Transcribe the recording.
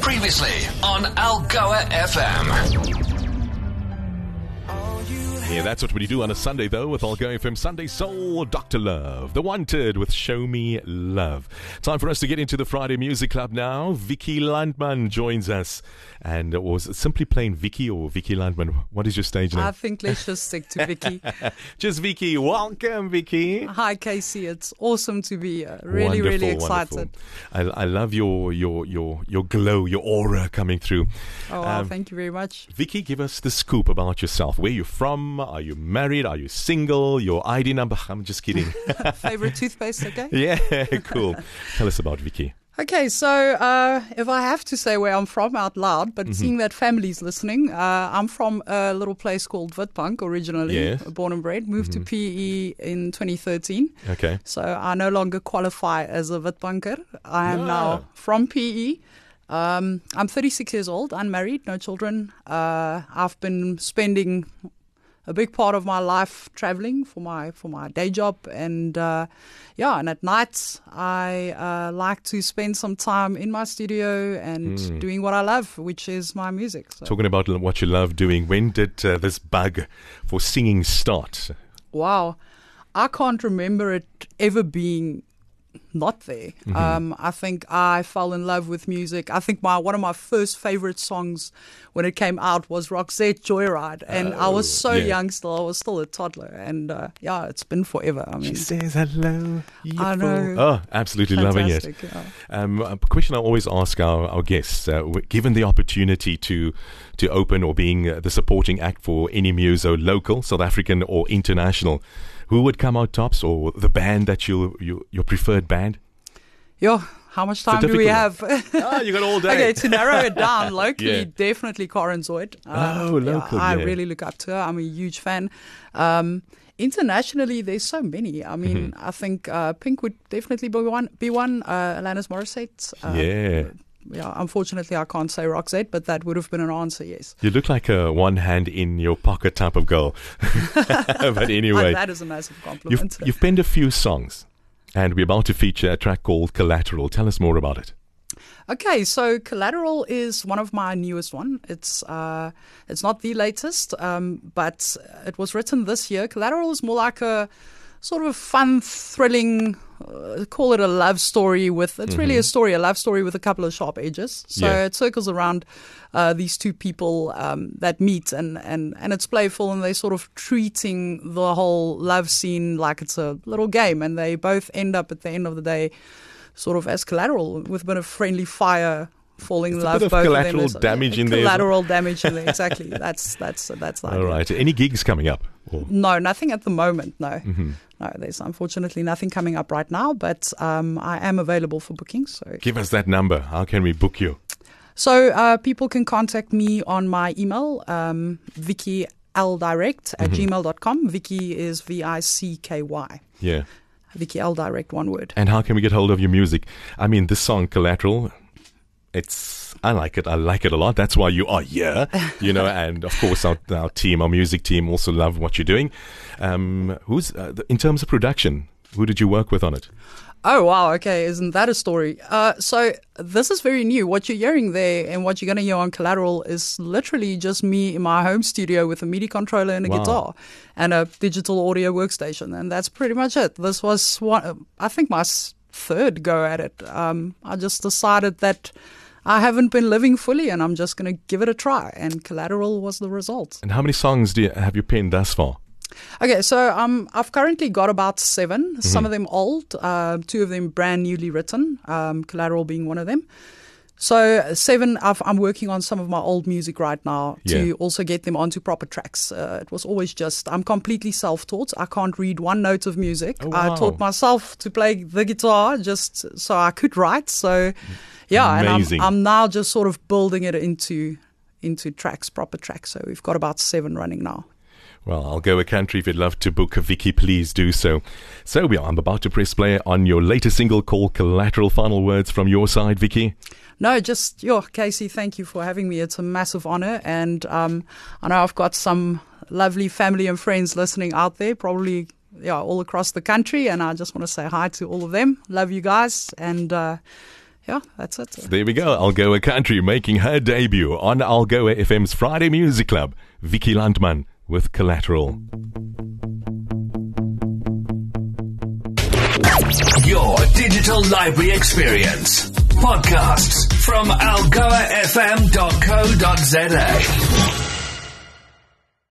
Previously on Algoa FM. Yeah, that's what we do on a Sunday, though, with all going from Sunday Soul, Dr. Love, The Wanted with Show Me Love. Time for us to get into the Friday Music Club now. Vicky Landman joins us. And it was simply plain Vicky or Vicky Landman? What is your stage name? I think let's just stick to Vicky. Just Vicky. Welcome, Vicky. Hi, Kaycee. It's awesome to be here. Really, Wonderful, really excited. I, I love your, your, your, your glow, your aura coming through. Oh, wow, Um, thank you very much. Vicky, give us the scoop about yourself. Where you from? Are you married? Are you single? Your ID number? I'm just kidding. Favorite toothpaste, okay? yeah, cool. Tell us about Vicky. Okay, so uh, if I have to say where I'm from out loud, but Mm-hmm. seeing that family's listening, uh, I'm from a little place called Witbank originally, Yes. Mm-hmm. born and bred, moved to PE in 2013. Okay. So I no longer qualify as a Witbanker. I am Ah. now from PE. Um, I'm 36 years old, unmarried, no children. Uh, I've been spending a big part of my life traveling for my for my day job, and uh, yeah, and at nights I uh, like to spend some time in my studio and Hmm. doing what I love, which is my music. So. Talking about what you love doing, when did uh, this bug for singing start? Wow. I can't remember it ever being not there. Mm-hmm. Um, I think I fell in love with music. I think my one of my first favorite songs when it came out was Roxette Joyride, and I was so Oh, yeah. young still. I was still a toddler, and uh, yeah, it's been forever. I mean, She says hello. I know. Oh, absolutely loving it. yeah. Um, a question I always ask our, our guests: uh, given the opportunity to to open or being uh, the supporting act for any muso, local, South African, or international, who would come out tops, or the band that you, you your preferred band? Yo, how much time do we have? Ah, you got all day. Okay, to narrow it down, locally, Yeah. definitely Karen Zoid. Uh, Oh, yeah, local, I yeah. really look up to her. I'm a huge fan. Um, internationally, there's so many. I mean, Mm-hmm. I think uh, Pink would definitely be one. Be one. Uh, Alanis Morissette. Uh, yeah. yeah. Unfortunately, I can't say Roxette, but that would have been an answer. Yes. You look like a one hand in your pocket type of girl. but anyway, that is a massive you've, compliment. you've penned a few songs, and we're about to feature a track called Collateral. Tell us more about it. Okay, so Collateral is one of my newest one. It's uh, it's not the latest, um, but it was written this year. Collateral is more like a sort of a fun, thrilling. Uh, call it a love story with it's really a story, a love story with a couple of sharp edges. So Yeah. it circles around uh, these two people um, that meet, and, and and it's playful, and they sort of treating the whole love scene like it's a little game, and they both end up at the end of the day sort of as collateral with a bit of friendly fire falling in It's a love bit of both collateral of them. damage in there as collateral damage in there exactly that's that's that's the All right. Any gigs coming up? Or- no nothing at the moment no Mm-hmm. no there's unfortunately nothing coming up right now but um, i am available for bookings so Give us that number. How can we book you? so uh, people can contact me on my email um, vicky ldirect at Mm-hmm. gmail.com vicky is v-i-c-k-y Yeah. vicky ldirect one word And how can we get hold of your music? I mean, this song, Collateral, it's. I like it. I like it a lot. That's why you are here, you know. and of course, our, our team, our music team, also love what you're doing. Um, who's uh, in terms of production? Who did you work with on it? Oh wow! Okay, isn't that a story? Uh, so this is very new. What you're hearing there and what you're going to hear on Collateral is literally just me in my home studio with a MIDI controller and a Wow. guitar and a digital audio workstation, and that's pretty much it. This was one, I think, my third go at it. Um, I just decided that I haven't been living fully, and I'm just going to give it a try. And Collateral was the result. And how many songs do you, have you penned thus far? Okay, so um, I've currently got about 7 Mm-hmm. Some of them old, uh, two of them brand newly written. Um, Collateral being one of them. So seven, I've, I'm working on some of my old music right now to Yeah. also get them onto proper tracks. Uh, it was always just I'm completely self-taught. I can't read one note of music. Oh, I taught myself to play the guitar just so I could write. So yeah, Amazing. and I'm, I'm now just sort of building it into into tracks, proper tracks. So we've got about seven running now. Well, Algoa country if you'd love to book Vicky, please do so. So, yeah, I'm about to press play on your latest single called Collateral. Final words from your side, Vicky. No, just yo, Kaycee. Thank you for having me. It's a massive honor, and um, I know I've got some lovely family and friends listening out there, probably yeah, all across the country. And I just want to say hi to all of them. Love you guys, and uh, yeah, that's it. There we go. Algoa Country making her debut on Algoa FM's Friday Music Club. Vicky Landman with Collateral. Your digital library experience. Podcasts from algoafm.co.za.